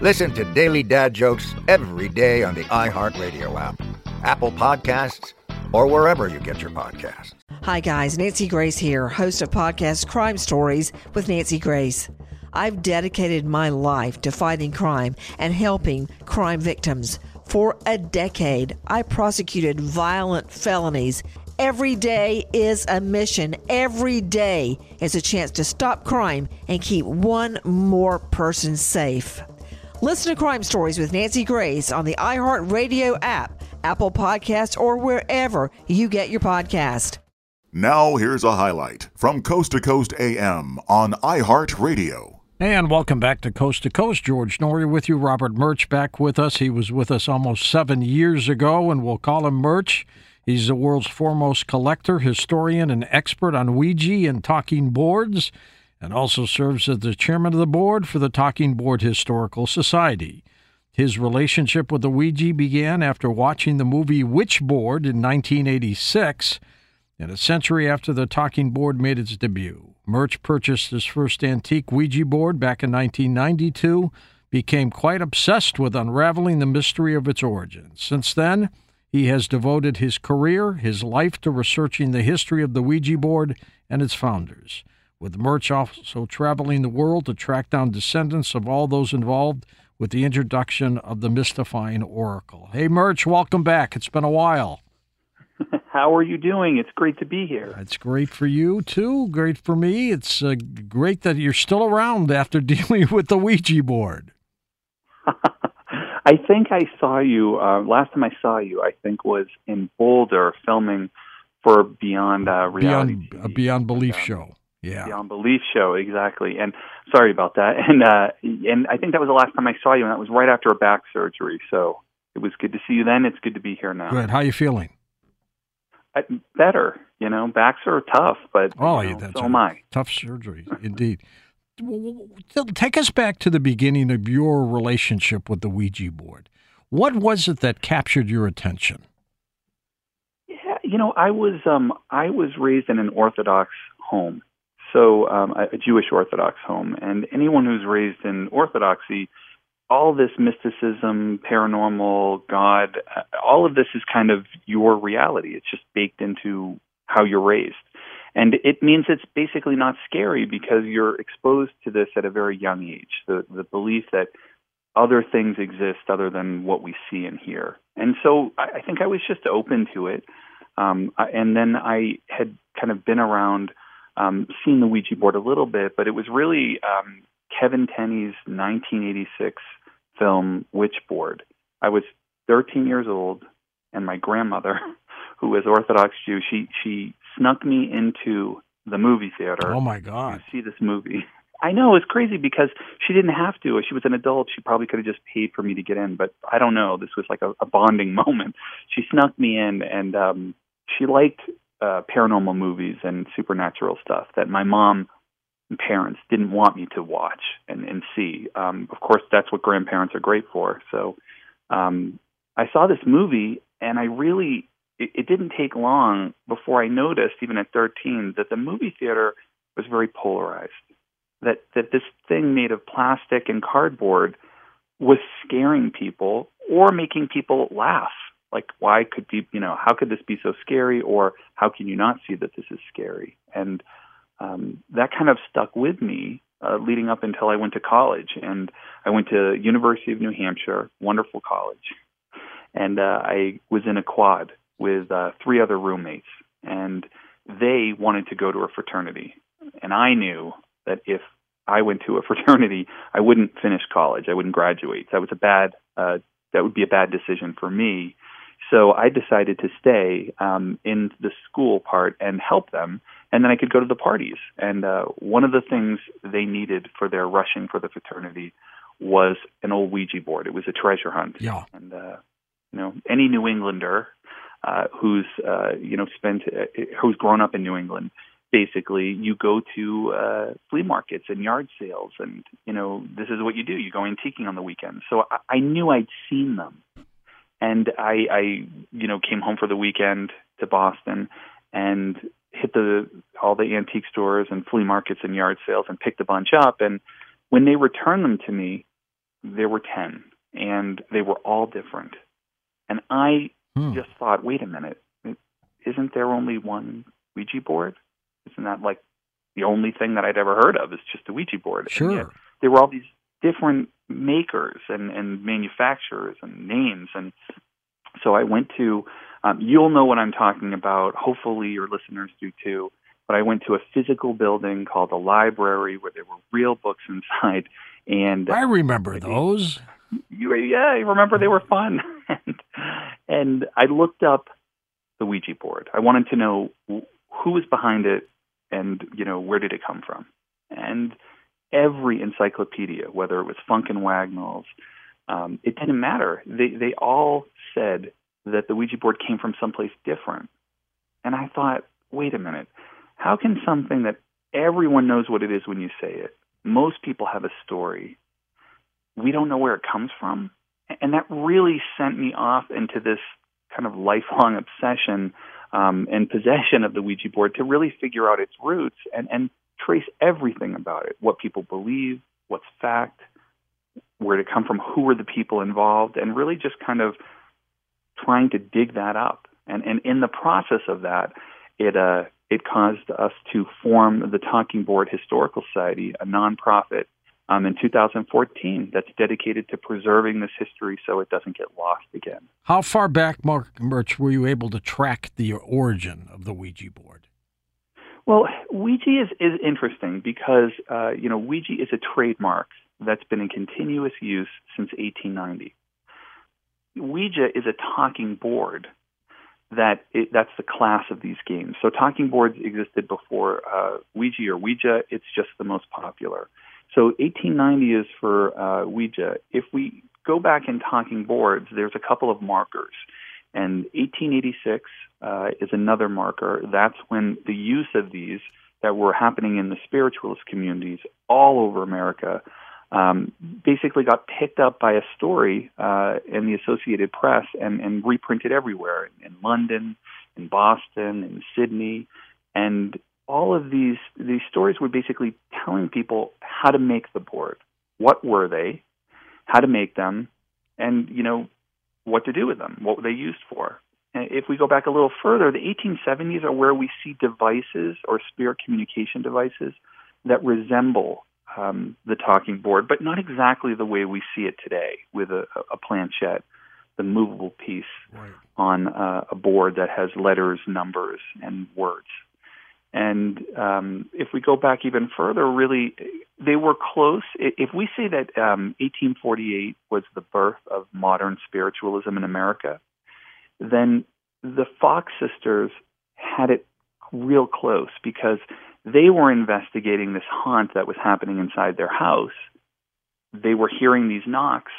Listen to Daily Dad Jokes every day on the iHeartRadio app, Apple Podcasts, or wherever you get your podcasts. Hi, guys. Nancy Grace here, host of podcast Crime Stories with Nancy Grace. I've dedicated my life to fighting crime and helping crime victims. For a decade, I prosecuted violent felonies. Every day is a mission. Every day is a chance to stop crime and keep one more person safe. Listen to Crime Stories with Nancy Grace on the iHeartRadio app, Apple Podcasts, or wherever you get your podcast. Now, here's a highlight from Coast to Coast AM on iHeartRadio. And welcome back to Coast to Coast. George Noory with you. Robert Murch back with us. He was with us almost seven years ago, and we'll call him Murch. He's the world's foremost collector, historian, and expert on Ouija and talking boards and also serves as the chairman of the board for the Talking Board Historical Society. His relationship with the Ouija began after watching the movie Witchboard in 1986, and a century after the Talking Board made its debut. Murch purchased his first antique Ouija board back in 1992, became quite obsessed with unraveling the mystery of its origins. Since then, he has devoted his career, his life to researching the history of the Ouija board and its founders with Murch also traveling the world to track down descendants of all those involved with the introduction of the mystifying oracle. Hey, Murch, welcome back. It's been a while. How are you doing? It's great to be here. It's great for you, too. Great for me. It's uh, great that you're still around after dealing with the Ouija board. I think I saw you, uh, last time I saw you, I think was in Boulder filming for Beyond uh, Reality. Beyond, uh, Beyond Belief show. Yeah. Beyond Belief show, exactly. And sorry about that. And uh and I think that was the last time I saw you and that was right after a back surgery. So it was good to see you then. It's good to be here now. Good. How are you feeling? I, better. You know, backs are tough, but oh, you know, that's so am I. Tough surgery, indeed. Take us back to the beginning of your relationship with the Ouija board. What was it that captured your attention? Yeah, you know, I was um I was raised in an Orthodox home so um, a, a Jewish Orthodox home, and anyone who's raised in Orthodoxy, all this mysticism, paranormal, God, uh, all of this is kind of your reality. It's just baked into how you're raised. And it means it's basically not scary because you're exposed to this at a very young age. The the belief that other things exist other than what we see and hear. And so I, I think I was just open to it. Um, and then I had kind of been around um, seen the Ouija board a little bit, but it was really um, Kevin Tenney's 1986 film Witchboard. I was 13 years old, and my grandmother, who was Orthodox Jew, she she snuck me into the movie theater. Oh my God! To see this movie. I know it's crazy because she didn't have to. She was an adult. She probably could have just paid for me to get in, but I don't know. This was like a, a bonding moment. She snuck me in, and um, she liked uh, paranormal movies and supernatural stuff that my mom and parents didn't want me to watch and, and see. Um, of course, that's what grandparents are great for. So um, I saw this movie, and I really, it, it didn't take long before I noticed, even at 13, that the movie theater was very polarized. That, that this thing made of plastic and cardboard was scaring people or making people laugh. Like, why could people, you know, how could this be so scary? Or how can you not see that this is scary? And um, that kind of stuck with me uh, leading up until I went to college. And I went to University of New Hampshire, wonderful college. And uh, I was in a quad with uh, three other roommates, and they wanted to go to a fraternity. And I knew that if I went to a fraternity, I wouldn't finish college. I wouldn't graduate. So that was a bad. Uh, that would be a bad decision for me. So I decided to stay um, in the school part and help them, and then I could go to the parties. And uh, one of the things they needed for their rushing for the fraternity was an old Ouija board. It was a treasure hunt. Yeah. And uh, you know, any New Englander uh, who's uh, you know spent uh, who's grown up in New England, basically you go to uh, flea markets and yard sales, and you know this is what you do. You go antiquing on the weekends. So I, I knew I'd seen them and I, I you know came home for the weekend to Boston and hit the all the antique stores and flea markets and yard sales and picked a bunch up. And when they returned them to me there were 10 and they were all different. And I hmm. just thought wait a minute isn't there only one Ouija board? Isn't that like the only thing that I'd ever heard of is just a Ouija board? Sure. there were all these different makers and, and manufacturers and names. And so I went to, um, you'll know what I'm talking about. Hopefully your listeners do too. But I went to a physical building called a library where there were real books inside. And I remember those. You, yeah, I remember they were fun. and, and I looked up the Ouija board. I wanted to know who was behind it and, you know, where did it come from? And every encyclopedia, whether it was Funk and Wagnalls, um, it didn't matter. They they all said that the Ouija board came from someplace different. And I thought, wait a minute, how can something that everyone knows what it is when you say it, most people have a story, we don't know where it comes from? And that really sent me off into this kind of lifelong obsession um, and possession of the Ouija board to really figure out its roots and, and trace everything about it what people believe, what's fact, where did it come from, who were the people involved, and really just kind of trying to dig that up. And, and in the process of that, it, uh, it caused us to form the Talking Board Historical Society, a nonprofit, um, in 2014 that's dedicated to preserving this history so it doesn't get lost again. How far back, Mark Murch, were you able to track the origin of the Ouija board? Well, Ouija is, is interesting because, uh, you know, Ouija is a trademark that's been in continuous use since 1890. Ouija is a talking board that it, that's the class of these games. So talking boards existed before uh, Ouija or Ouija. It's just the most popular. So 1890 is for uh, Ouija. If we go back in talking boards, there's a couple of markers. And 1886 uh, is another marker. That's when the use of these that were happening in the spiritualist communities all over America um, basically got picked up by a story uh, in the Associated Press and, and reprinted everywhere in London, in Boston, in Sydney, and all of these these stories were basically telling people how to make the board. What were they? How to make them? And you know what to do with them? What were they used for? if we go back a little further, the 1870s are where we see devices or spirit communication devices that resemble um, the talking board, but not exactly the way we see it today with a, a planchette, the movable piece right. on uh, a board that has letters, numbers, and words. And um, if we go back even further, really, they were close. If we say that um, 1848 was the birth of modern spiritualism in America, then the Fox sisters had it real close because they were investigating this haunt that was happening inside their house. They were hearing these knocks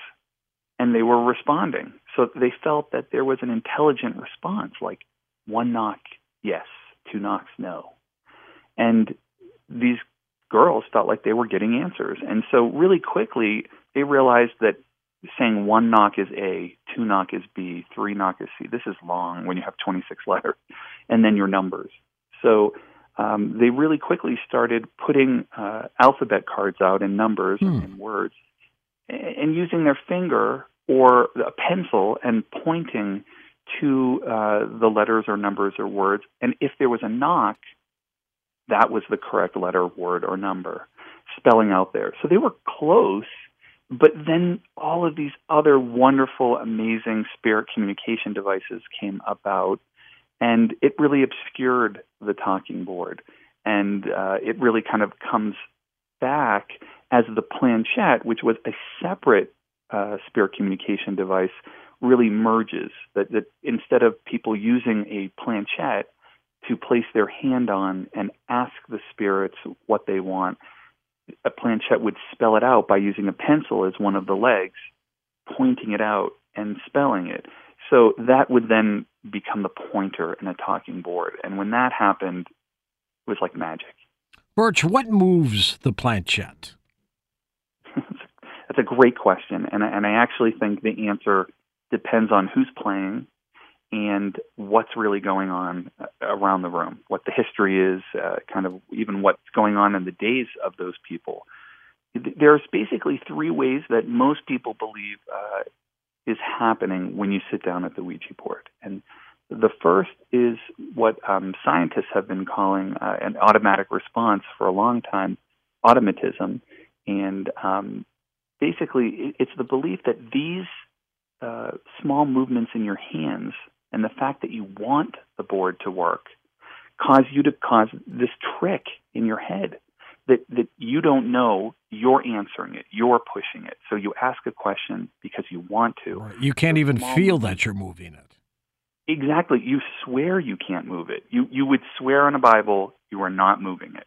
and they were responding. So they felt that there was an intelligent response like one knock, yes, two knocks, no. And these girls felt like they were getting answers. And so, really quickly, they realized that saying one knock is A, two knock is B, three knock is C. This is long when you have 26 letters, and then your numbers. So um, they really quickly started putting uh, alphabet cards out in numbers Hmm. and words, and using their finger or a pencil and pointing to uh, the letters or numbers or words. And if there was a knock, that was the correct letter, word, or number spelling out there. So they were close, but then all of these other wonderful, amazing spirit communication devices came about, and it really obscured the talking board. And uh, it really kind of comes back as the planchette, which was a separate uh, spirit communication device, really merges. That, that instead of people using a planchette to place their hand on and ask the spirits what they want, a planchette would spell it out by using a pencil as one of the legs, pointing it out and spelling it. So that would then become the pointer in a talking board. And when that happened, it was like magic. Murch, what moves the planchette? That's a great question, and I, and I actually think the answer depends on who's playing and what's really going on uh, around the room, what the history is, uh, kind of even what's going on in the days of those people. There's basically three ways that most people believe uh, is happening when you sit down at the Ouija board, and the first is what um, scientists have been calling uh, an automatic response for a long time, automatism, and um, basically it's the belief that these uh, small movements in your hands and the fact that you want the board to work cause you to cause this trick in your head that that you don't know you're answering it you're pushing it. So you ask a question because you want to. You can't even feel that you're moving it. exactly. You swear you can't move it. You you would swear on a bible you are not moving it.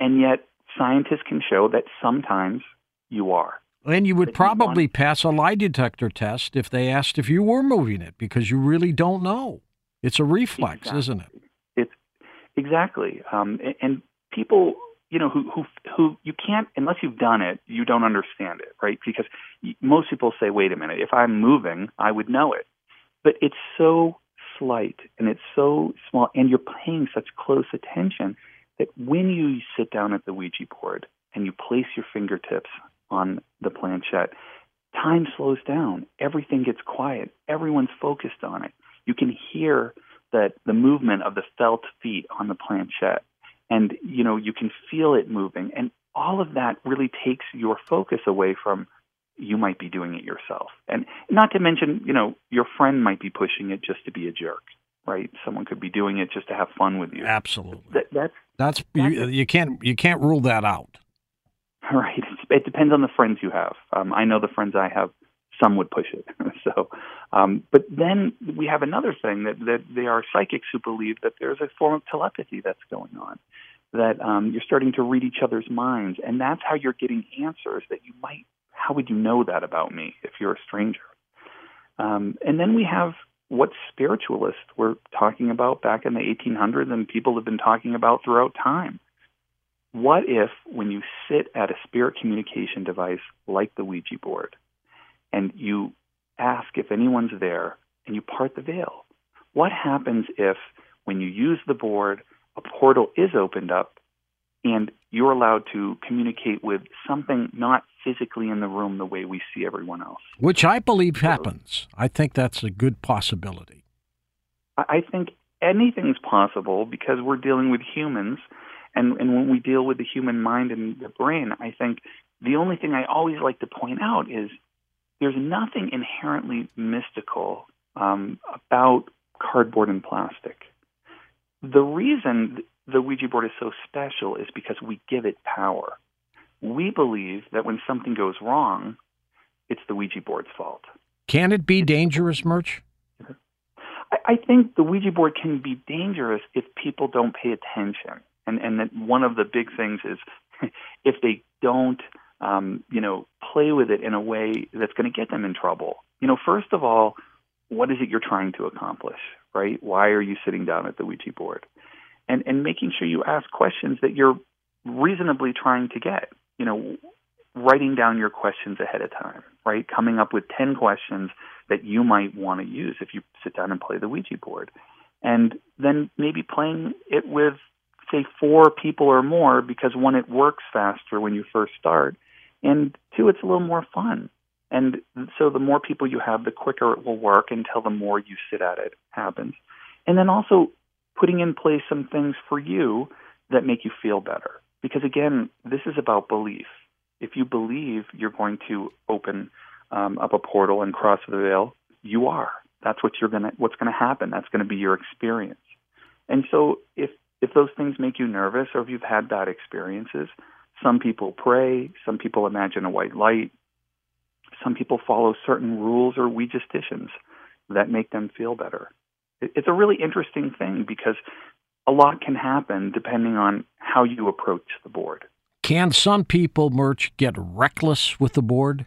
And yet scientists can show that sometimes you are And you would probably pass a lie detector test if they asked if you were moving it because you really don't know. It's a reflex, Exactly. isn't it? It's exactly, um, and, and people, you know, who who who you can't unless you've done it, you don't understand it, right? Because most people say, "Wait a minute, if I'm moving, I would know it," but it's so slight and it's so small, and you're paying such close attention that when you sit down at the Ouija board and you place your fingertips on the planchette, time slows down. Everything gets quiet. Everyone's focused on it. You can hear that the movement of the felt feet on the planchette, and you know you can feel it moving, and all of that really takes your focus away from you might be doing it yourself, and not to mention you know your friend might be pushing it just to be a jerk, right? Someone could be doing it just to have fun with you. Absolutely. That, that's That's you, you can't you can't rule that out. Right. It depends on the friends you have. Um, I know the friends I have, some would push it. so, um, but then we have another thing that, that they are psychics who believe that there's a form of telepathy that's going on, that um, you're starting to read each other's minds, and that's how you're getting answers that you might. How would you know that about me if you're a stranger? Um, and then we have what spiritualists were talking about back in the 1800s, and people have been talking about throughout time what if when you sit at a spirit communication device like the Ouija board and you ask if anyone's there and you part the veil? What happens if when you use the board, a portal is opened up and you're allowed to communicate with something not physically in the room the way we see everyone else? Which I believe happens. I think that's a good possibility. I think anything's possible because we're dealing with humans, and and when we deal with the human mind and the brain, I think the only thing I always like to point out is there's nothing inherently mystical um, about cardboard and plastic. The reason the Ouija board is so special is because we give it power. We believe that when something goes wrong, it's the Ouija board's fault. Can it be dangerous, Murch? I, I think the Ouija board can be dangerous if people don't pay attention, and and that one of the big things is if they don't, um, you know, play with it in a way that's going to get them in trouble. You know, first of all, what is it you're trying to accomplish, right? Why are you sitting down at the Ouija board? And and making sure you ask questions that you're reasonably trying to get. You know, writing down your questions ahead of time, right? Coming up with 10 questions that you might want to use if you sit down and play the Ouija board. And then maybe playing it with, say, four people or more because one, it works faster when you first start, and two, it's a little more fun. And so the more people you have, the quicker it will work until the more you sit at it happens. And then also putting in place some things for you that make you feel better. Because again, this is about belief. If you believe you're going to open um, up a portal and cross the veil, you are. That's what you're gonna. What's going to happen? That's going to be your experience. And so, if if those things make you nervous, or if you've had bad experiences, some people pray, some people imagine a white light, some people follow certain rules or Ouijastitions that make them feel better. It's a really interesting thing because a lot can happen depending on how you approach the board. Can some people, Murch, get reckless with the board?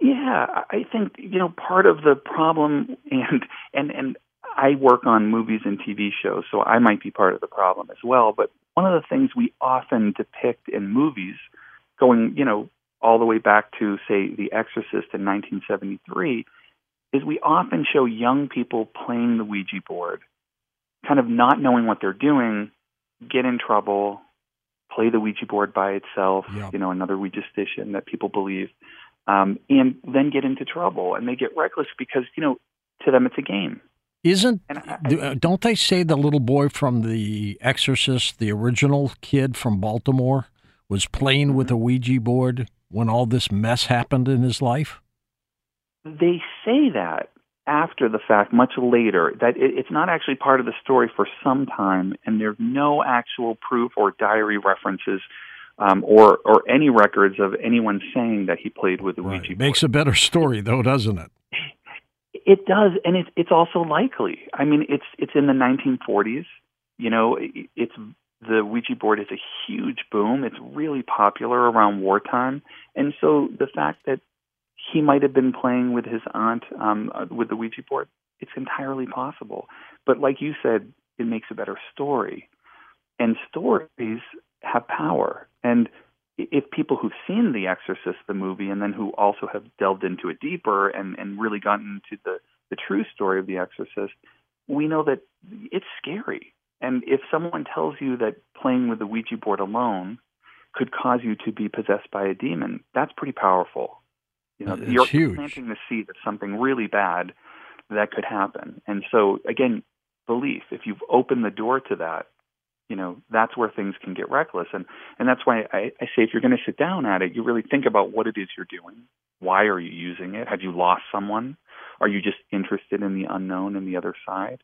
Yeah, I think you know part of the problem, and and and I work on movies and TV shows, so I might be part of the problem as well. But one of the things we often depict in movies, going you know all the way back to say The Exorcist in 1973, is we often show young people playing the Ouija board, kind of not knowing what they're doing, get in trouble, play the Ouija board by itself, yep. you know, another Ouijastition that people believe, um, and then get into trouble. And they get reckless because, you know, to them it's a game. Isn't, I, uh, don't they say the little boy from The Exorcist, the original kid from Baltimore, was playing mm-hmm. with a Ouija board when all this mess happened in his life? They say that, after the fact, much later, that it, it's not actually part of the story for some time, and there's no actual proof or diary references um, or or any records of anyone saying that he played with the right. Ouija board. Makes a better story, though, doesn't it? It does, and it's it's also likely. I mean, it's it's in the 1940s. You know, it's the Ouija board is a huge boom. It's really popular around wartime, and so the fact that he might have been playing with his aunt um, uh, with the Ouija board. It's entirely possible. But like you said, it makes a better story. And stories have power. And if people who've seen The Exorcist, the movie, and then who also have delved into it deeper and, and really gotten into the, the true story of The Exorcist, we know that it's scary. And if someone tells you that playing with the Ouija board alone could cause you to be possessed by a demon, that's pretty powerful. You know, you're huge. planting the seed of something really bad that could happen. And so, again, belief. If you've opened the door to that, you know, that's where things can get reckless. And and that's why I, I say if you're going to sit down at it, you really think about what it is you're doing. Why are you using it? Have you lost someone? Are you just interested in the unknown and the other side?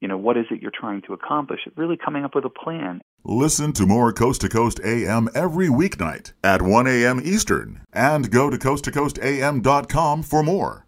you know, what is it you're trying to accomplish? Really coming up with a plan. Listen to more Coast to Coast AM every weeknight at 1 a.m. Eastern and go to coasttocoastam.com for more.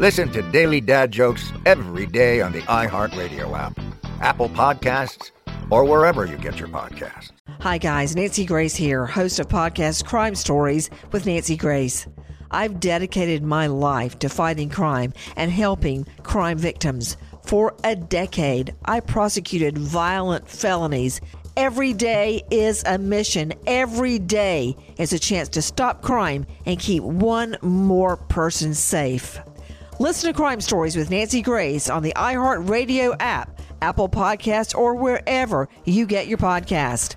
Listen to Daily Dad Jokes every day on the iHeartRadio app, Apple Podcasts, or wherever you get your podcasts. Hi, guys. Nancy Grace here, host of podcast Crime Stories with Nancy Grace. I've dedicated my life to fighting crime and helping crime victims. For a decade, I prosecuted violent felonies. Every day is a mission. Every day is a chance to stop crime and keep one more person safe. Listen to Crime Stories with Nancy Grace on the iHeartRadio app, Apple Podcasts, or wherever you get your podcast.